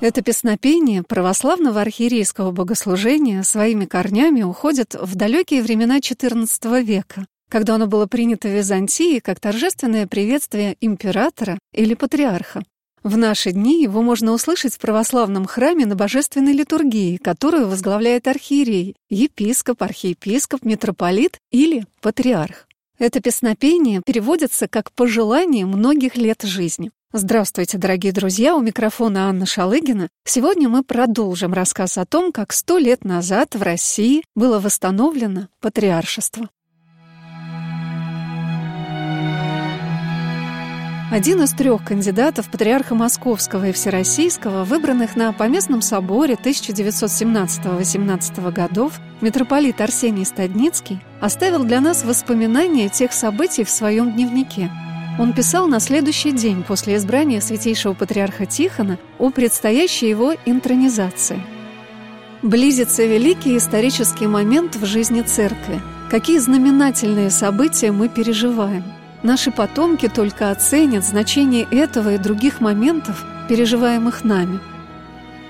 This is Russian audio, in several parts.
Это песнопение православного архиерейского богослужения своими корнями уходит в далекие времена XIV века, когда оно было принято в Византии как торжественное приветствие императора или патриарха. В наши дни его можно услышать в православном храме на божественной литургии, которую возглавляет архиерей, епископ, архиепископ, митрополит или патриарх. Это песнопение переводится как «пожелание многих лет жизни». Здравствуйте, дорогие друзья! У микрофона Анна Шалыгина. Сегодня мы продолжим рассказ о том, как сто лет назад в России было восстановлено патриаршество. Один из трех кандидатов патриарха Московского и Всероссийского, выбранных на Поместном соборе 1917-18 годов, митрополит Арсений Стадницкий, оставил для нас воспоминания тех событий в своем дневнике – он писал на следующий день после избрания святейшего патриарха Тихона о предстоящей его интронизации. Близится великий исторический момент в жизни церкви. Какие знаменательные события мы переживаем. Наши потомки только оценят значение этого и других моментов, переживаемых нами.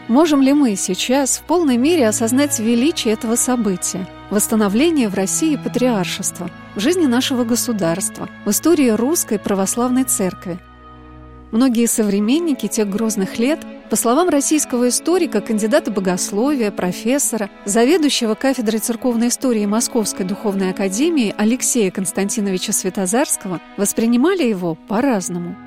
Можем ли мы сейчас в полной мере осознать величие этого события – восстановление в России патриаршества, в жизни нашего государства, в истории русской православной церкви. Многие современники тех грозных лет, по словам российского историка, кандидата богословия, профессора, заведующего кафедрой церковной истории Московской духовной академии Алексея Константиновича Светозарского, воспринимали его по-разному –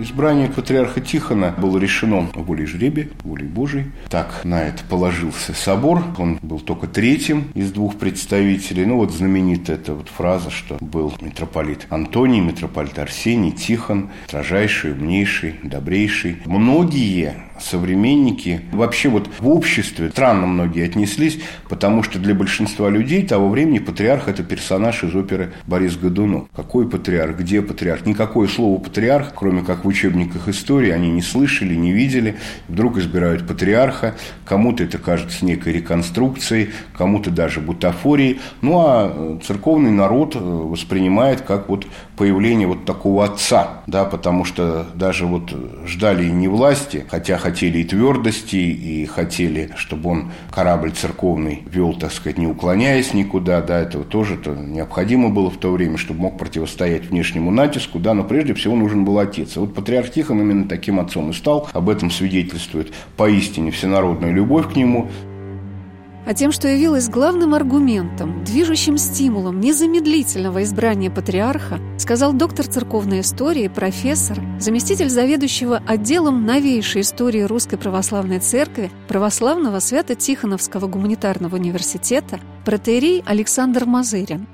Избрание патриарха Тихона было решено волей жребия, волей Божией. Так на это положился собор. Он был только третьим из двух представителей. Ну вот знаменитая эта вот фраза, что был митрополит Антоний, митрополит Арсений, Тихон, строжайший, умнейший, добрейший. Многие современники, вообще вот в обществе странно многие отнеслись, потому что для большинства людей того времени патриарх – это персонаж из оперы Борис Годунов. Какой патриарх, где патриарх? Никакое слово патриарх, кроме как в учебниках истории, они не слышали, не видели. Вдруг избирают патриарха, кому-то это кажется некой реконструкцией, кому-то даже бутафорией. Ну, а церковный народ э, воспринимает как вот появление вот такого отца, да, потому что даже вот ждали не власти, хотя хотели и твердости, и хотели, чтобы он корабль церковный вел, так сказать, не уклоняясь никуда, да, этого тоже -то необходимо было в то время, чтобы мог противостоять внешнему натиску, да, но прежде всего нужен был отец. И вот патриарх Тихон именно таким отцом и стал, об этом свидетельствует поистине всенародная любовь к нему, а тем, что явилось главным аргументом, движущим стимулом незамедлительного избрания патриарха, сказал доктор церковной истории, профессор, заместитель заведующего отделом новейшей истории Русской Православной Церкви Православного Свято-Тихоновского гуманитарного университета протеерей Александр Мазырин.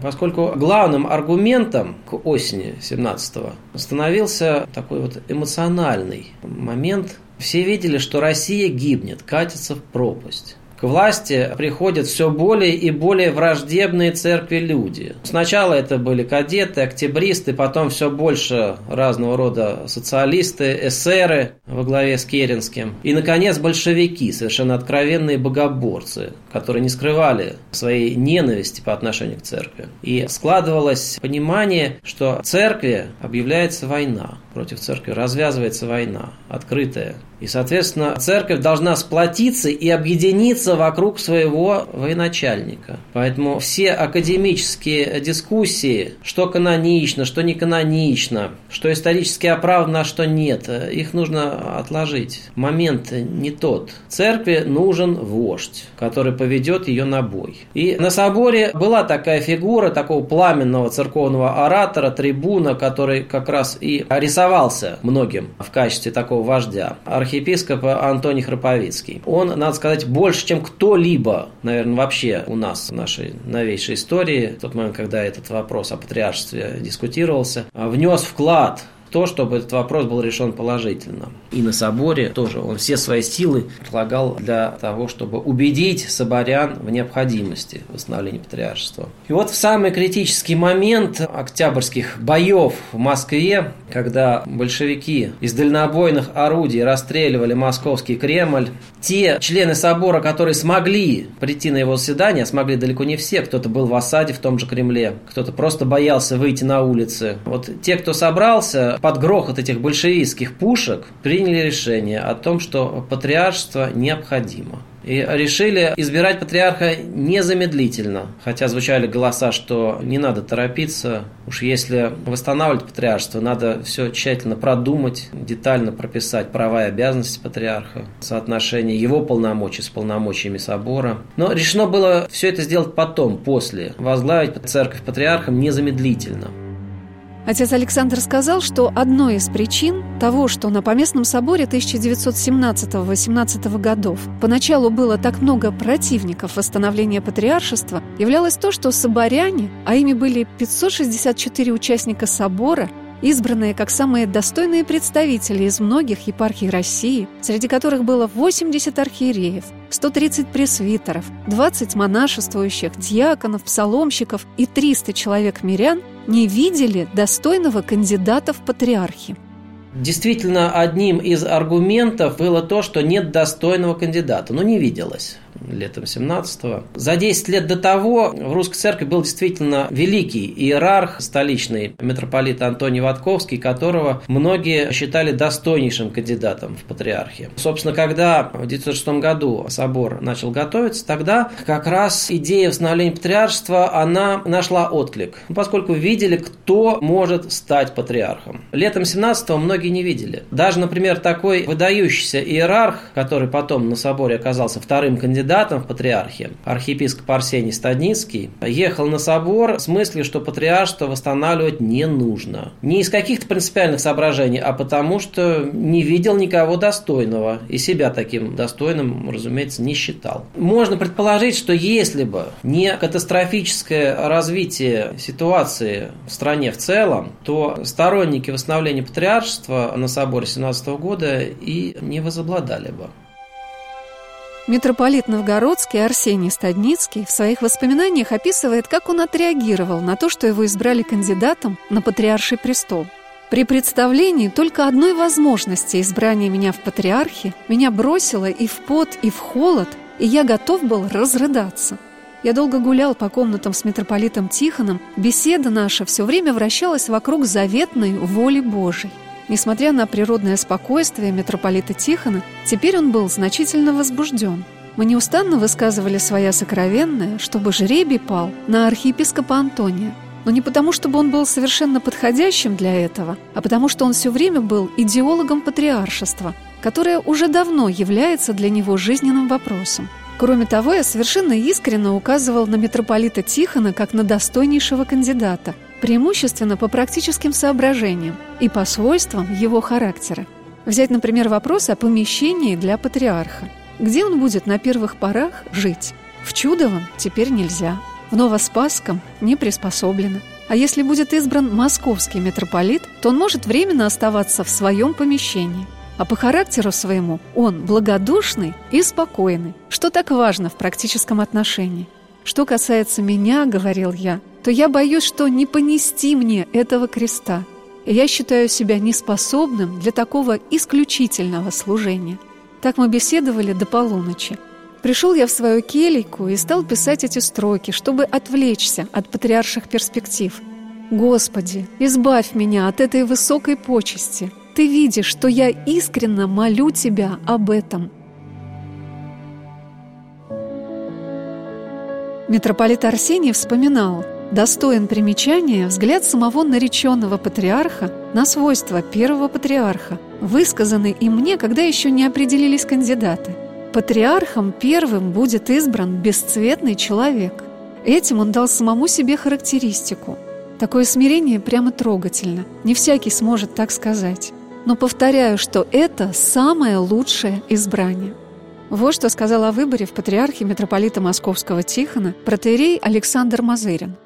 Поскольку главным аргументом к осени 17-го становился такой вот эмоциональный момент, все видели, что Россия гибнет, катится в пропасть к власти приходят все более и более враждебные церкви люди. Сначала это были кадеты, октябристы, потом все больше разного рода социалисты, эсеры во главе с Керенским. И, наконец, большевики, совершенно откровенные богоборцы, которые не скрывали своей ненависти по отношению к церкви. И складывалось понимание, что церкви объявляется война против церкви, развязывается война, открытая. И, соответственно, церковь должна сплотиться и объединиться вокруг своего военачальника. Поэтому все академические дискуссии, что канонично, что не канонично, что исторически оправдано, а что нет, их нужно отложить. Момент не тот. Церкви нужен вождь, который поведет ее на бой. И на соборе была такая фигура такого пламенного церковного оратора, трибуна, который как раз и рисовал рекомендовался многим в качестве такого вождя. Архиепископ Антоний Храповицкий. Он, надо сказать, больше, чем кто-либо, наверное, вообще у нас в нашей новейшей истории, в тот момент, когда этот вопрос о патриаршестве дискутировался, внес вклад то, чтобы этот вопрос был решен положительно. И на соборе тоже он все свои силы прилагал для того, чтобы убедить соборян в необходимости восстановления патриаршества. И вот в самый критический момент октябрьских боев в Москве, когда большевики из дальнобойных орудий расстреливали московский Кремль, те члены собора, которые смогли прийти на его заседание, а смогли далеко не все, кто-то был в осаде в том же Кремле, кто-то просто боялся выйти на улицы. Вот те, кто собрался, под грохот этих большевистских пушек приняли решение о том, что патриаршество необходимо. И решили избирать патриарха незамедлительно. Хотя звучали голоса, что не надо торопиться. Уж если восстанавливать патриаршество, надо все тщательно продумать, детально прописать права и обязанности патриарха, соотношение его полномочий с полномочиями собора. Но решено было все это сделать потом, после. Возглавить церковь патриархом незамедлительно. Отец Александр сказал, что одной из причин того, что на Поместном соборе 1917-18 годов поначалу было так много противников восстановления патриаршества, являлось то, что соборяне, а ими были 564 участника собора, избранные как самые достойные представители из многих епархий России, среди которых было 80 архиереев, 130 пресвитеров, 20 монашествующих, диаконов, псаломщиков и 300 человек мирян, не видели достойного кандидата в патриархи. Действительно, одним из аргументов было то, что нет достойного кандидата. Но не виделось летом 17-го. За 10 лет до того в русской церкви был действительно великий иерарх столичный, митрополит Антоний Ватковский, которого многие считали достойнейшим кандидатом в патриархи. Собственно, когда в 1906 году собор начал готовиться, тогда как раз идея восстановления патриаршества, она нашла отклик, поскольку видели, кто может стать патриархом. Летом 17-го многие не видели. Даже, например, такой выдающийся иерарх, который потом на соборе оказался вторым кандидатом, кандидатом в патриархи, архиепископ Арсений Стадницкий, ехал на собор с мыслью, что патриаршество восстанавливать не нужно. Не из каких-то принципиальных соображений, а потому что не видел никого достойного и себя таким достойным, разумеется, не считал. Можно предположить, что если бы не катастрофическое развитие ситуации в стране в целом, то сторонники восстановления патриаршества на соборе 17 года и не возобладали бы. Митрополит Новгородский Арсений Стадницкий в своих воспоминаниях описывает, как он отреагировал на то, что его избрали кандидатом на патриарший престол. При представлении только одной возможности избрания меня в патриархе меня бросило и в пот, и в холод, и я готов был разрыдаться. Я долго гулял по комнатам с митрополитом Тихоном, беседа наша все время вращалась вокруг заветной воли Божией. Несмотря на природное спокойствие митрополита Тихона, теперь он был значительно возбужден. Мы неустанно высказывали своя сокровенная, чтобы жребий пал на архиепископа Антония. Но не потому, чтобы он был совершенно подходящим для этого, а потому что он все время был идеологом патриаршества, которое уже давно является для него жизненным вопросом. Кроме того, я совершенно искренне указывал на митрополита Тихона как на достойнейшего кандидата – преимущественно по практическим соображениям и по свойствам его характера. Взять, например, вопрос о помещении для патриарха. Где он будет на первых порах жить? В Чудовом теперь нельзя. В Новоспасском не приспособлено. А если будет избран московский митрополит, то он может временно оставаться в своем помещении. А по характеру своему он благодушный и спокойный, что так важно в практическом отношении. Что касается меня, говорил я, то я боюсь, что не понести мне этого креста. И я считаю себя неспособным для такого исключительного служения. Так мы беседовали до полуночи. Пришел я в свою келейку и стал писать эти строки, чтобы отвлечься от патриарших перспектив. «Господи, избавь меня от этой высокой почести. Ты видишь, что я искренне молю Тебя об этом. Митрополит Арсений вспоминал, достоин примечания взгляд самого нареченного патриарха на свойства первого патриарха, высказанный и мне, когда еще не определились кандидаты. Патриархом первым будет избран бесцветный человек. Этим он дал самому себе характеристику. Такое смирение прямо трогательно. Не всякий сможет так сказать. Но повторяю, что это самое лучшее избрание. Вот что сказал о выборе в патриархе митрополита Московского Тихона протеерей Александр Мазырин.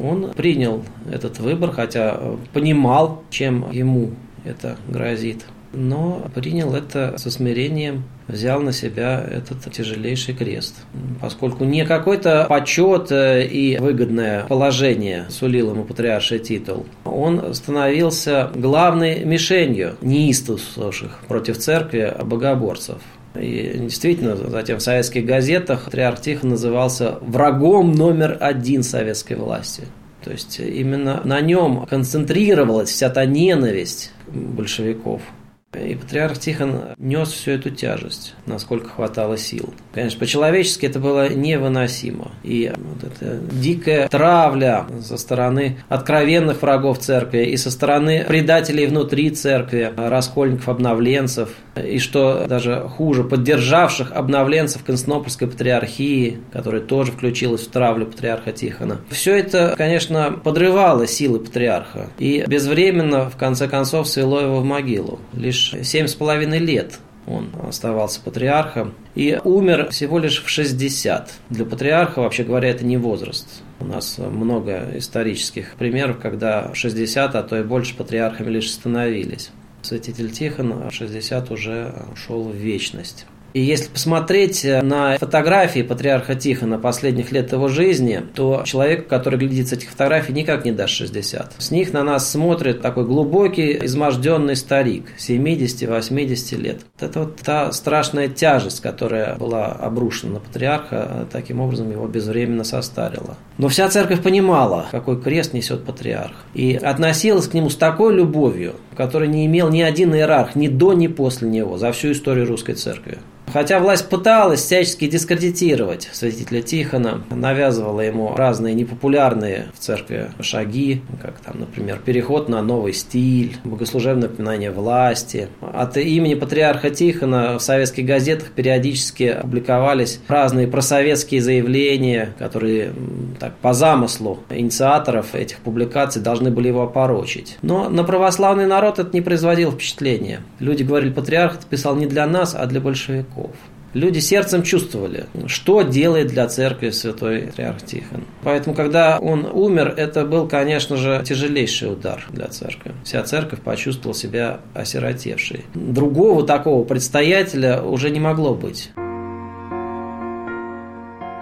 Он принял этот выбор, хотя понимал, чем ему это грозит но принял это со смирением, взял на себя этот тяжелейший крест. Поскольку не какой-то почет э, и выгодное положение сулил ему патриарший титул, он становился главной мишенью неистовствовавших против церкви богоборцев. И действительно, затем в советских газетах патриарх Тихон назывался врагом номер один советской власти. То есть именно на нем концентрировалась вся та ненависть большевиков и патриарх Тихон нес всю эту тяжесть, насколько хватало сил. Конечно, по-человечески это было невыносимо. И вот эта дикая травля со стороны откровенных врагов церкви и со стороны предателей внутри церкви, раскольников, обновленцев, и что даже хуже, поддержавших обновленцев Константинопольской патриархии, которая тоже включилась в травлю патриарха Тихона. Все это, конечно, подрывало силы патриарха и безвременно, в конце концов, свело его в могилу. Лишь семь с половиной лет он оставался патриархом и умер всего лишь в 60. Для патриарха, вообще говоря, это не возраст. У нас много исторических примеров, когда 60, а то и больше патриархами лишь становились. Святитель Тихон в 60 уже ушел в вечность. И если посмотреть э, на фотографии патриарха Тихона последних лет его жизни, то человек, который глядит с этих фотографий, никак не даст 60. С них на нас смотрит такой глубокий, изможденный старик, 70-80 лет. Это вот та страшная тяжесть, которая была обрушена на патриарха, э, таким образом его безвременно состарила. Но вся церковь понимала, какой крест несет патриарх, и относилась к нему с такой любовью, которой не имел ни один иерарх ни до, ни после него за всю историю русской церкви. Хотя власть пыталась всячески дискредитировать святителя Тихона, навязывала ему разные непопулярные в церкви шаги, как там, например, переход на новый стиль, богослужебное напоминание власти. От имени патриарха Тихона в советских газетах периодически публиковались разные просоветские заявления, которые так, по замыслу инициаторов этих публикаций должны были его опорочить. Но на православный народ это не производило впечатления. Люди говорили, патриарх это писал не для нас, а для большевиков веков. Люди сердцем чувствовали, что делает для церкви святой Патриарх Тихон. Поэтому, когда он умер, это был, конечно же, тяжелейший удар для церкви. Вся церковь почувствовала себя осиротевшей. Другого такого предстоятеля уже не могло быть.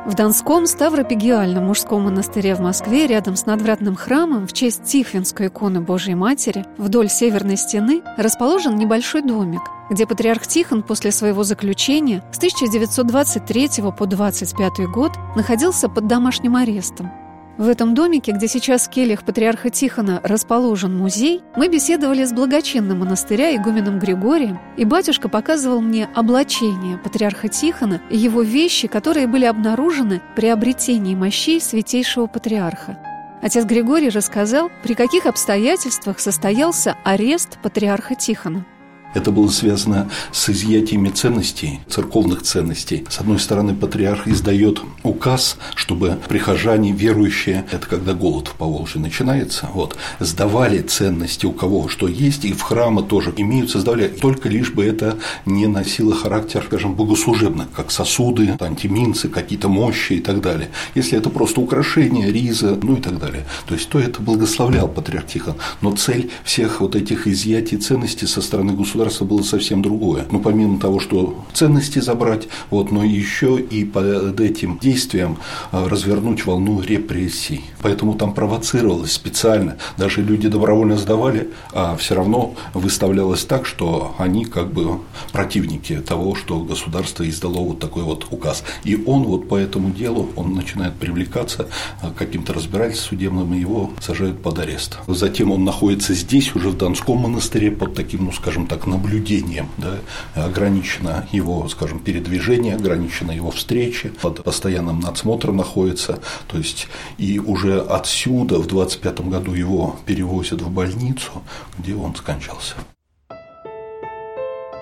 В Донском Ставропигиальном мужском монастыре в Москве рядом с надвратным храмом в честь Тихвинской иконы Божьей Матери вдоль северной стены расположен небольшой домик, где патриарх Тихон после своего заключения с 1923 по 25 год находился под домашним арестом. В этом домике, где сейчас в кельях патриарха Тихона расположен музей, мы беседовали с благочинным монастыря игуменом Григорием, и батюшка показывал мне облачение патриарха Тихона и его вещи, которые были обнаружены при обретении мощей святейшего патриарха. Отец Григорий рассказал, при каких обстоятельствах состоялся арест патриарха Тихона – это было связано с изъятиями ценностей, церковных ценностей. С одной стороны, патриарх издает указ, чтобы прихожане, верующие, это когда голод в Поволжье начинается, вот, сдавали ценности у кого что есть, и в храмы тоже имеются, сдавали, только лишь бы это не носило характер, скажем, богослужебный, как сосуды, антиминцы, какие-то мощи и так далее. Если это просто украшение, риза, ну и так далее. То есть, то это благословлял патриарх Тихон. Но цель всех вот этих изъятий ценностей со стороны государства государства было совсем другое. Ну, помимо того, что ценности забрать, вот, но еще и под этим действием э, развернуть волну репрессий. Поэтому там провоцировалось специально. Даже люди добровольно сдавали, а все равно выставлялось так, что они как бы противники того, что государство издало вот такой вот указ. И он вот по этому делу, он начинает привлекаться э, каким-то разбирательством судебным, и его сажают под арест. Затем он находится здесь, уже в Донском монастыре, под таким, ну, скажем так, наблюдением, да, ограничено его, скажем, передвижение, ограничено его встречи, под постоянным надсмотром находится, то есть и уже отсюда в 25 году его перевозят в больницу, где он скончался.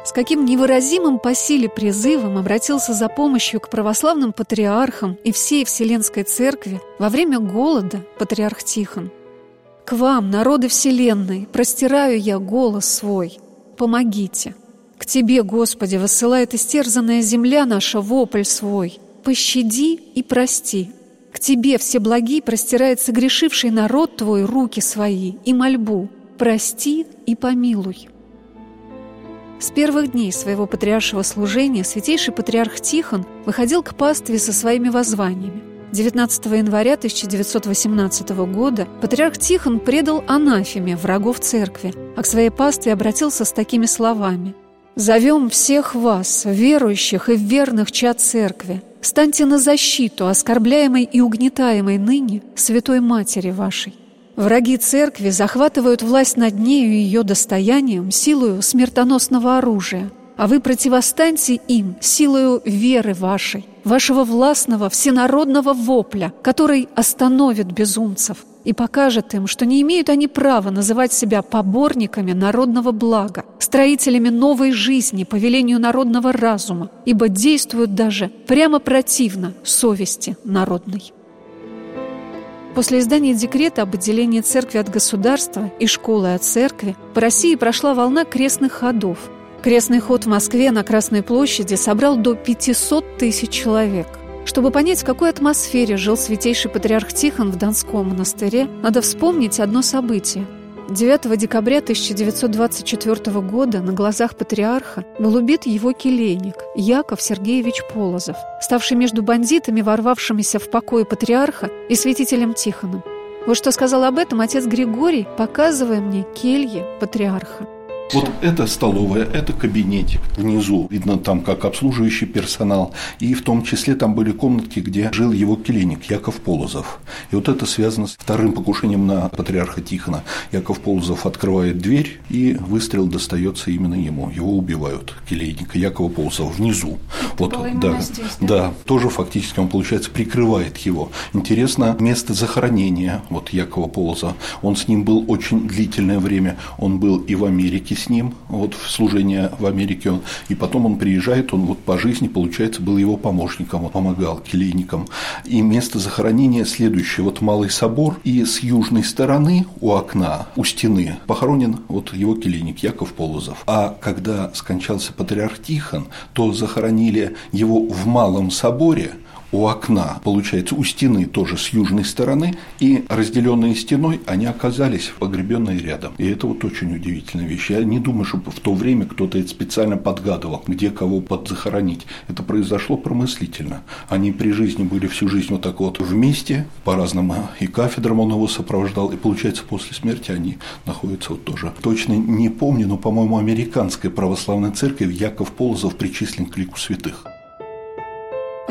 С каким невыразимым по силе призывом обратился за помощью к православным патриархам и всей Вселенской Церкви во время голода патриарх Тихон – К вам, народы вселенной, простираю я голос свой. Помогите. К Тебе, Господи, высылает истерзанная земля наша вопль свой. Пощади и прости. К Тебе, все благи, простирается грешивший народ Твой руки свои и мольбу. Прости и помилуй. С первых дней своего патриаршего служения святейший патриарх Тихон выходил к пастве со своими воззваниями. 19 января 1918 года патриарх Тихон предал анафеме врагов церкви, а к своей пастве обратился с такими словами. «Зовем всех вас, верующих и верных чад церкви, станьте на защиту оскорбляемой и угнетаемой ныне Святой Матери вашей. Враги церкви захватывают власть над нею и ее достоянием силою смертоносного оружия, а вы противостаньте им силою веры вашей, вашего властного всенародного вопля, который остановит безумцев и покажет им, что не имеют они права называть себя поборниками народного блага, строителями новой жизни по велению народного разума, ибо действуют даже прямо противно совести народной. После издания декрета об отделении церкви от государства и школы от церкви по России прошла волна крестных ходов. Крестный ход в Москве на Красной площади собрал до 500 тысяч человек. Чтобы понять, в какой атмосфере жил святейший патриарх Тихон в Донском монастыре, надо вспомнить одно событие – 9 декабря 1924 года на глазах патриарха был убит его келейник Яков Сергеевич Полозов, ставший между бандитами, ворвавшимися в покое патриарха, и святителем Тихоном. Вот что сказал об этом отец Григорий, показывая мне кельи патриарха. Вот это столовая, это кабинетик. Внизу видно там как обслуживающий персонал. И в том числе там были комнатки, где жил его келейник Яков Полозов. И вот это связано с вторым покушением на патриарха Тихона. Яков Полозов открывает дверь, и выстрел достается именно ему. Его убивают, келейника Якова Полозова, внизу. Вот, да, здесь, да? да, тоже фактически он, получается, прикрывает его. Интересно место захоронения вот Якова Полоза. Он с ним был очень длительное время. Он был и в Америке с ним, вот в служение в Америке он, и потом он приезжает, он вот по жизни, получается, был его помощником, он помогал келейникам. И место захоронения следующее, вот Малый собор, и с южной стороны у окна, у стены похоронен вот его келейник Яков Полозов. А когда скончался патриарх Тихон, то захоронили его в Малом соборе, у окна, получается, у стены тоже с южной стороны, и разделенные стеной они оказались погребенные рядом. И это вот очень удивительная вещь. Я не думаю, что в то время кто-то это специально подгадывал, где кого подзахоронить. Это произошло промыслительно. Они при жизни были всю жизнь вот так вот вместе, по разным и кафедрам он его сопровождал, и получается после смерти они находятся вот тоже. Точно не помню, но, по-моему, американская православная церковь Яков Полозов причислен к лику святых.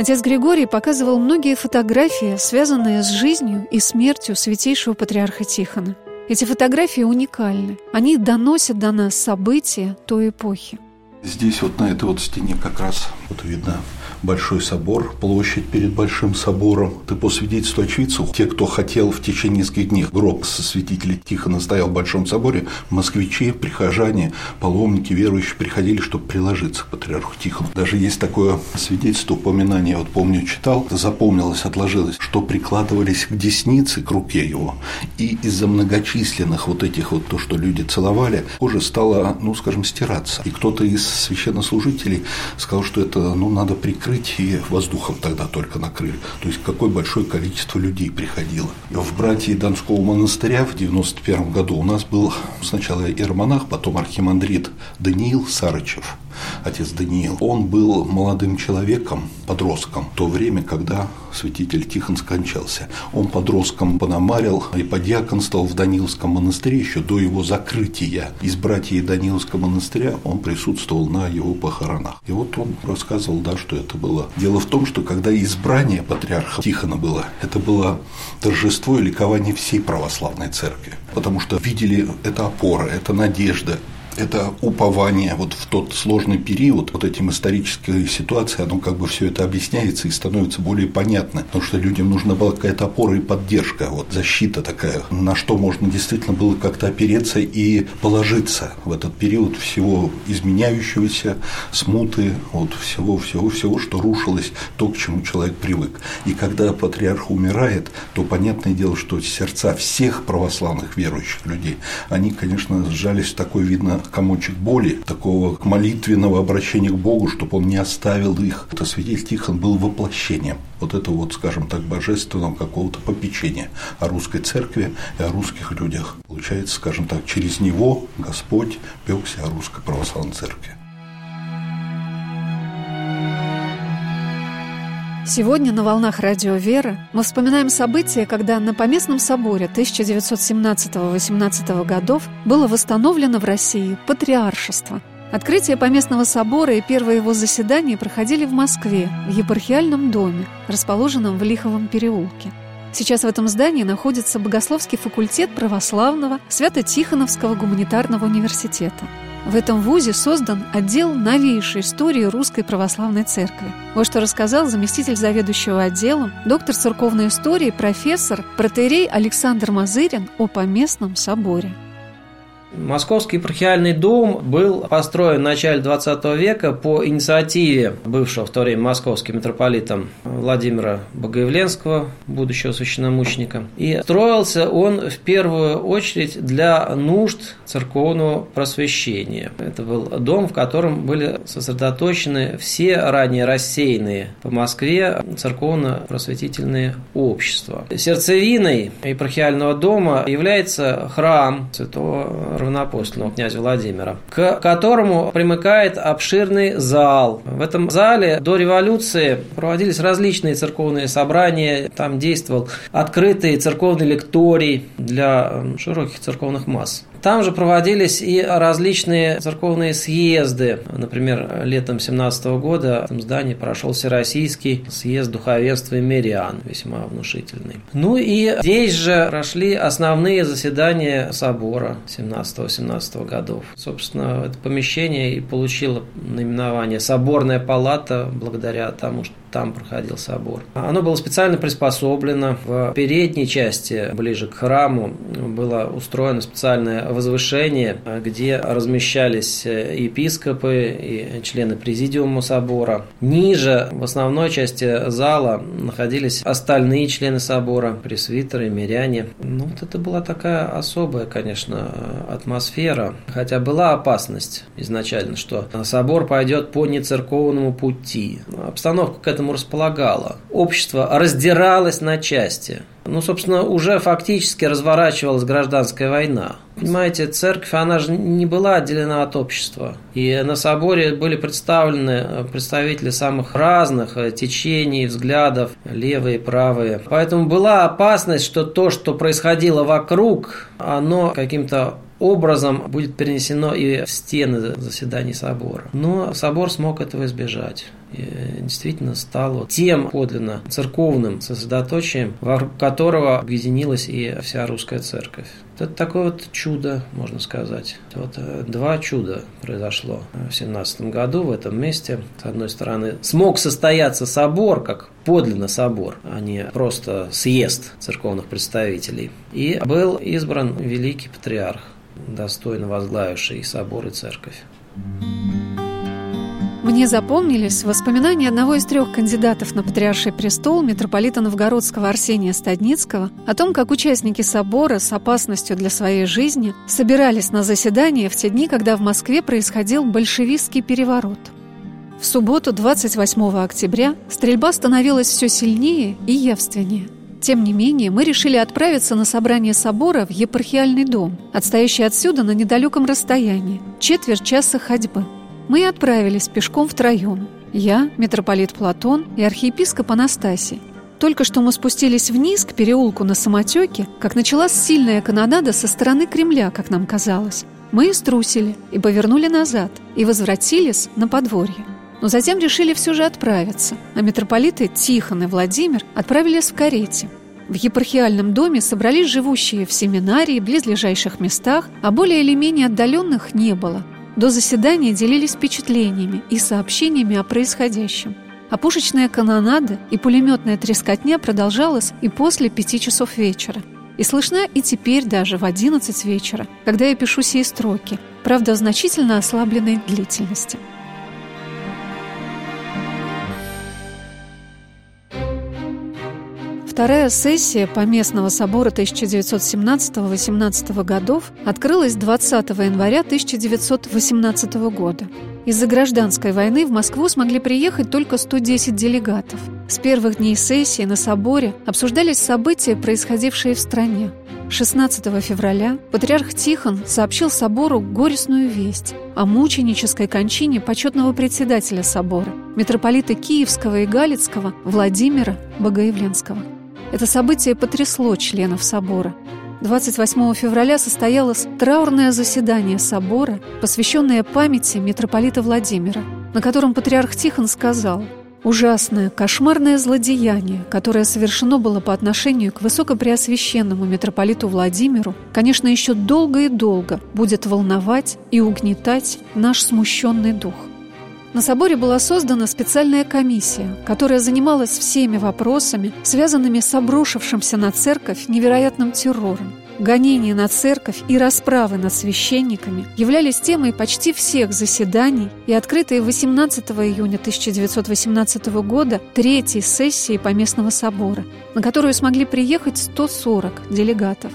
Отец Григорий показывал многие фотографии, связанные с жизнью и смертью святейшего патриарха Тихона. Эти фотографии уникальны. Они доносят до нас события той эпохи. Здесь вот на этой вот стене как раз вот видно Большой собор, площадь перед Большим собором. Ты по свидетельству очевидцев, те, кто хотел в течение нескольких дней гроб со святителя Тихона стоял в Большом соборе, москвичи, прихожане, паломники, верующие приходили, чтобы приложиться к патриарху Тихону. Даже есть такое свидетельство, упоминание, вот помню, читал, запомнилось, отложилось, что прикладывались к деснице, к руке его, и из-за многочисленных вот этих вот то, что люди целовали, кожа стала, ну, скажем, стираться. И кто-то из священнослужителей сказал, что это, ну, надо прикрыть накрыть, воздухом тогда только накрыли. То есть, какое большое количество людей приходило. В братье Донского монастыря в 91 году у нас был сначала иеромонах, потом архимандрит Даниил Сарычев – отец Даниил, он был молодым человеком, подростком, в то время, когда святитель Тихон скончался. Он подростком пономарил и подьяконствовал в Даниловском монастыре еще до его закрытия. Из братьев Даниловского монастыря он присутствовал на его похоронах. И вот он рассказывал, да, что это было. Дело в том, что когда избрание патриарха Тихона было, это было торжество и ликование всей православной церкви. Потому что видели это опора, это надежда, это упование вот в тот сложный период, вот этим исторической ситуации, оно как бы все это объясняется и становится более понятно, потому что людям нужна была какая-то опора и поддержка, вот защита такая, на что можно действительно было как-то опереться и положиться в этот период всего изменяющегося, смуты, вот всего, всего, всего, что рушилось, то, к чему человек привык. И когда патриарх умирает, то понятное дело, что сердца всех православных верующих людей, они, конечно, сжались в такой, видно, комочек боли, такого молитвенного обращения к Богу, чтобы он не оставил их. Это святитель Тихон был воплощением вот этого вот, скажем так, божественного какого-то попечения о русской церкви и о русских людях. Получается, скажем так, через него Господь пекся о русской православной церкви. Сегодня на «Волнах Радио Вера» мы вспоминаем события, когда на Поместном соборе 1917-18 годов было восстановлено в России патриаршество. Открытие Поместного собора и первые его заседания проходили в Москве, в епархиальном доме, расположенном в Лиховом переулке. Сейчас в этом здании находится Богословский факультет православного Свято-Тихоновского гуманитарного университета – в этом вузе создан отдел новейшей истории Русской Православной Церкви. Вот что рассказал заместитель заведующего отделом, доктор церковной истории, профессор, протерей Александр Мазырин о Поместном соборе. Московский епархиальный дом был построен в начале 20 века по инициативе бывшего в то время московским митрополитом Владимира Богоявленского, будущего священномученика. И строился он в первую очередь для нужд церковного просвещения. Это был дом, в котором были сосредоточены все ранее рассеянные по Москве церковно-просветительные общества. Сердцевиной епархиального дома является храм святого равноапостольного князя Владимира, к которому примыкает обширный зал. В этом зале до революции проводились различные церковные собрания, там действовал открытый церковный лекторий для широких церковных масс. Там же проводились и различные церковные съезды. Например, летом 17 года в этом здании прошел Всероссийский съезд духовенства и мирян, весьма внушительный. Ну и здесь же прошли основные заседания собора 17-18 годов. Собственно, это помещение и получило наименование «Соборная палата» благодаря тому, что там проходил собор. Оно было специально приспособлено. В передней части, ближе к храму, было устроено специальное возвышение, где размещались епископы и члены президиума собора. Ниже, в основной части зала, находились остальные члены собора, пресвитеры, миряне. Ну, вот это была такая особая, конечно, атмосфера. Хотя была опасность изначально, что собор пойдет по нецерковному пути. Обстановка к этому этому располагало. Общество раздиралось на части. Ну, собственно, уже фактически разворачивалась гражданская война. Понимаете, церковь, она же не была отделена от общества. И на соборе были представлены представители самых разных течений, взглядов, левые, правые. Поэтому была опасность, что то, что происходило вокруг, оно каким-то образом будет перенесено и в стены заседаний собора. Но собор смог этого избежать. И действительно стал тем подлинно церковным сосредоточием, вокруг которого объединилась и вся русская церковь. Это такое вот чудо, можно сказать. Вот э, два чуда произошло в 17 году в этом месте. С одной стороны, смог состояться собор, как подлинно собор, а не просто съезд церковных представителей. И был избран великий патриарх достойно возглавивший собор и церковь. Мне запомнились воспоминания одного из трех кандидатов на патриарший престол митрополита Новгородского Арсения Стадницкого о том, как участники собора с опасностью для своей жизни собирались на заседание в те дни, когда в Москве происходил большевистский переворот. В субботу, 28 октября, стрельба становилась все сильнее и явственнее – тем не менее, мы решили отправиться на собрание собора в епархиальный дом, отстоящий отсюда на недалеком расстоянии, четверть часа ходьбы. Мы и отправились пешком втроем. Я, митрополит Платон и архиепископ Анастасий. Только что мы спустились вниз к переулку на самотеке, как началась сильная канонада со стороны Кремля, как нам казалось. Мы струсили и повернули назад, и возвратились на подворье. Но затем решили все же отправиться, а митрополиты Тихон и Владимир отправились в карете. В епархиальном доме собрались живущие в семинарии, близлежащих местах, а более или менее отдаленных не было. До заседания делились впечатлениями и сообщениями о происходящем. А пушечная канонада и пулеметная трескотня продолжалась и после пяти часов вечера. И слышна и теперь даже в одиннадцать вечера, когда я пишу сие строки, правда, в значительно ослабленной длительности. Вторая сессия Поместного собора 1917-18 годов открылась 20 января 1918 года. Из-за гражданской войны в Москву смогли приехать только 110 делегатов. С первых дней сессии на соборе обсуждались события, происходившие в стране. 16 февраля патриарх Тихон сообщил собору горестную весть о мученической кончине почетного председателя собора, митрополита Киевского и Галицкого Владимира Богоявленского. Это событие потрясло членов собора. 28 февраля состоялось траурное заседание собора, посвященное памяти митрополита Владимира, на котором патриарх Тихон сказал «Ужасное, кошмарное злодеяние, которое совершено было по отношению к высокопреосвященному митрополиту Владимиру, конечно, еще долго и долго будет волновать и угнетать наш смущенный дух. На соборе была создана специальная комиссия, которая занималась всеми вопросами, связанными с обрушившимся на церковь невероятным террором. Гонения на церковь и расправы над священниками являлись темой почти всех заседаний и открытой 18 июня 1918 года третьей сессии Поместного собора, на которую смогли приехать 140 делегатов.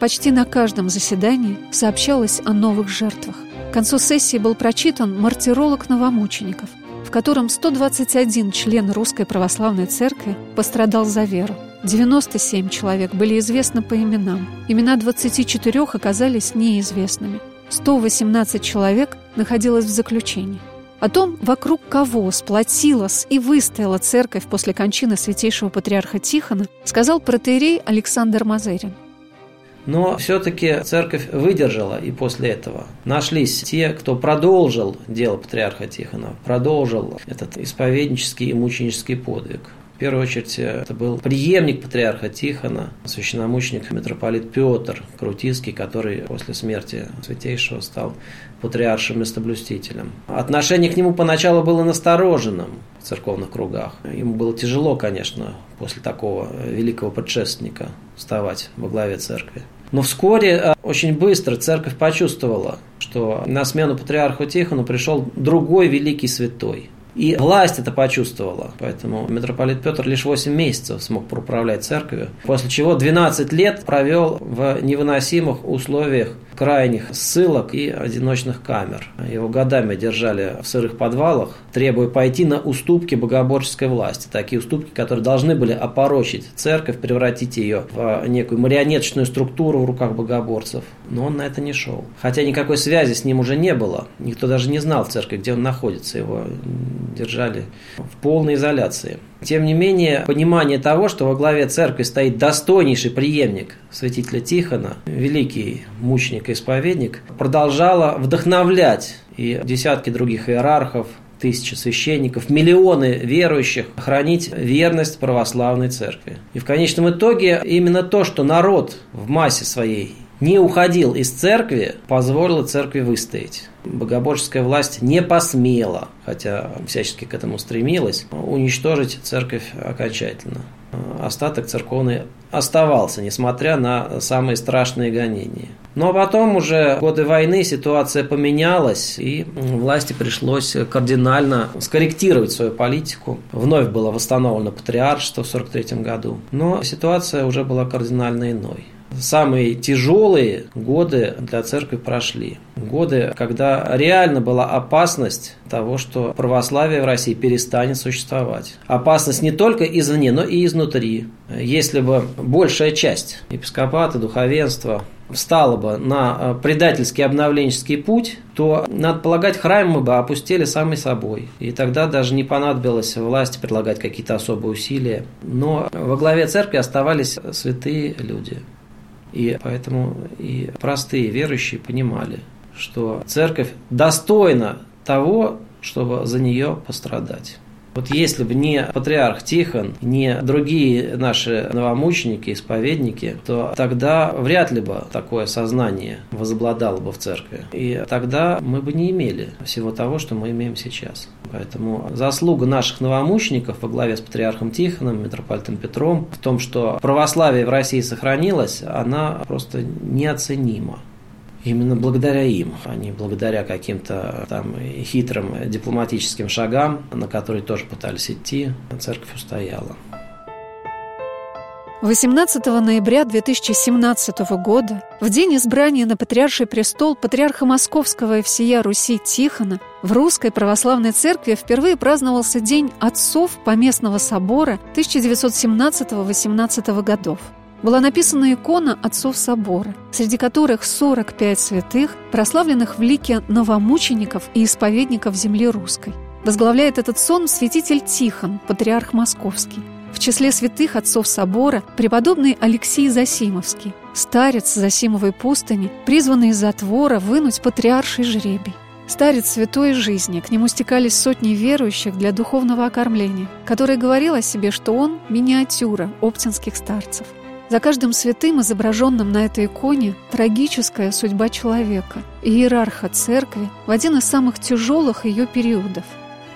Почти на каждом заседании сообщалось о новых жертвах. К концу сессии был прочитан «Мартиролог новомучеников», в котором 121 член Русской Православной Церкви пострадал за веру. 97 человек были известны по именам. Имена 24 оказались неизвестными. 118 человек находилось в заключении. О том, вокруг кого сплотилась и выстояла церковь после кончины святейшего патриарха Тихона, сказал протеерей Александр Мазерин. Но все-таки церковь выдержала и после этого. Нашлись те, кто продолжил дело патриарха Тихона, продолжил этот исповеднический и мученический подвиг. В первую очередь это был преемник патриарха Тихона, священномученик митрополит Петр Крутицкий, который после смерти святейшего стал патриаршим местоблюстителем. Отношение к нему поначалу было настороженным в церковных кругах. Ему было тяжело, конечно, после такого великого предшественника вставать во главе церкви. Но вскоре, э, очень быстро, церковь почувствовала, что на смену патриарху Тихону пришел другой великий святой – и власть это почувствовала. Поэтому митрополит Петр лишь 8 месяцев смог управлять церковью, после чего 12 лет провел в невыносимых условиях крайних ссылок и одиночных камер. Его годами держали в сырых подвалах, требуя пойти на уступки богоборческой власти. Такие уступки, которые должны были опорочить церковь, превратить ее в некую марионеточную структуру в руках богоборцев. Но он на это не шел. Хотя никакой связи с ним уже не было. Никто даже не знал в церкви, где он находится. Его держали в полной изоляции. Тем не менее, понимание того, что во главе церкви стоит достойнейший преемник святителя Тихона, великий мученик и исповедник, продолжало вдохновлять и десятки других иерархов, тысячи священников, миллионы верующих хранить верность православной церкви. И в конечном итоге именно то, что народ в массе своей не уходил из церкви, позволило церкви выстоять. Богоборческая власть не посмела, хотя всячески к этому стремилась, уничтожить церковь окончательно. Остаток церковный оставался, несмотря на самые страшные гонения. Но потом уже годы войны ситуация поменялась, и власти пришлось кардинально скорректировать свою политику. Вновь было восстановлено патриаршество в 1943 году, но ситуация уже была кардинально иной самые тяжелые годы для церкви прошли. Годы, когда реально была опасность того, что православие в России перестанет существовать. Опасность не только извне, но и изнутри. Если бы большая часть епископата, духовенства встала бы на э, предательский обновленческий путь, то, надо полагать, храмы бы опустили сами собой. И тогда даже не понадобилось власти предлагать какие-то особые усилия. Но во главе церкви оставались святые люди. И поэтому и простые верующие понимали, что церковь достойна того, чтобы за нее пострадать. Вот если бы не патриарх Тихон, не другие наши новомученики, исповедники, то тогда вряд ли бы такое сознание возобладало бы в церкви. И тогда мы бы не имели всего того, что мы имеем сейчас. Поэтому заслуга наших новомучеников во главе с патриархом Тихоном, митрополитом Петром в том, что православие в России сохранилось, она просто неоценима именно благодаря им, а не благодаря каким-то там хитрым дипломатическим шагам, на которые тоже пытались идти, церковь устояла. 18 ноября 2017 года, в день избрания на Патриарший престол патриарха Московского и всея Руси Тихона, в Русской Православной Церкви впервые праздновался День отцов Поместного собора 1917-18 годов – была написана икона отцов собора, среди которых 45 святых, прославленных в лике новомучеников и исповедников земли русской. Возглавляет этот сон святитель Тихон, патриарх московский. В числе святых отцов собора преподобный Алексей Засимовский, старец Засимовой пустыни, призванный из затвора вынуть патриарший жребий. Старец святой жизни, к нему стекались сотни верующих для духовного окормления, который говорил о себе, что он – миниатюра оптинских старцев – за каждым святым, изображенным на этой иконе, трагическая судьба человека, иерарха церкви в один из самых тяжелых ее периодов.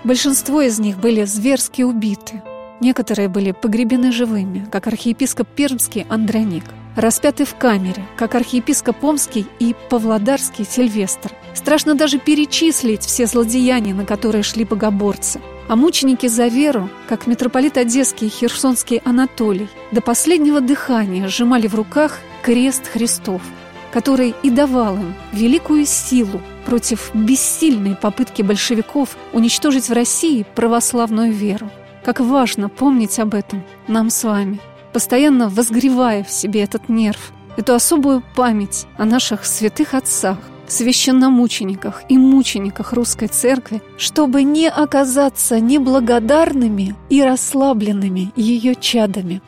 Большинство из них были зверски убиты. Некоторые были погребены живыми, как архиепископ Пермский Андроник, распяты в камере, как архиепископ Омский и Павлодарский Сильвестр. Страшно даже перечислить все злодеяния, на которые шли богоборцы – а мученики за веру, как митрополит Одесский и Херсонский Анатолий, до последнего дыхания сжимали в руках крест Христов, который и давал им великую силу против бессильной попытки большевиков уничтожить в России православную веру. Как важно помнить об этом нам с вами, постоянно возгревая в себе этот нерв, эту особую память о наших святых отцах, священномучениках и мучениках русской церкви, чтобы не оказаться неблагодарными и расслабленными ее чадами.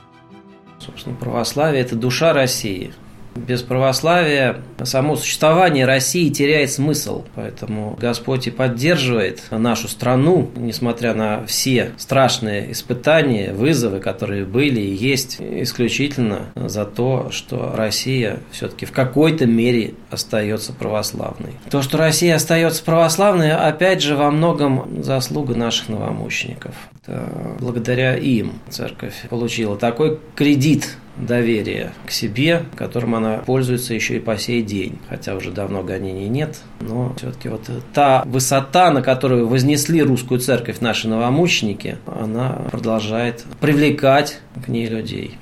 Собственно, православие – это душа России – без православия само существование России теряет смысл. Поэтому Господь и поддерживает нашу страну, несмотря на все страшные испытания, вызовы, которые были и есть, исключительно за то, что Россия все-таки в какой-то мере остается православной. То, что Россия остается православной, опять же, во многом заслуга наших новомучеников. Это благодаря им церковь получила такой кредит доверия к себе, которым она пользуется еще и по сей день. Хотя уже давно гонений нет, но все-таки вот та высота, на которую вознесли русскую церковь наши новомученики, она продолжает привлекать к ней людей.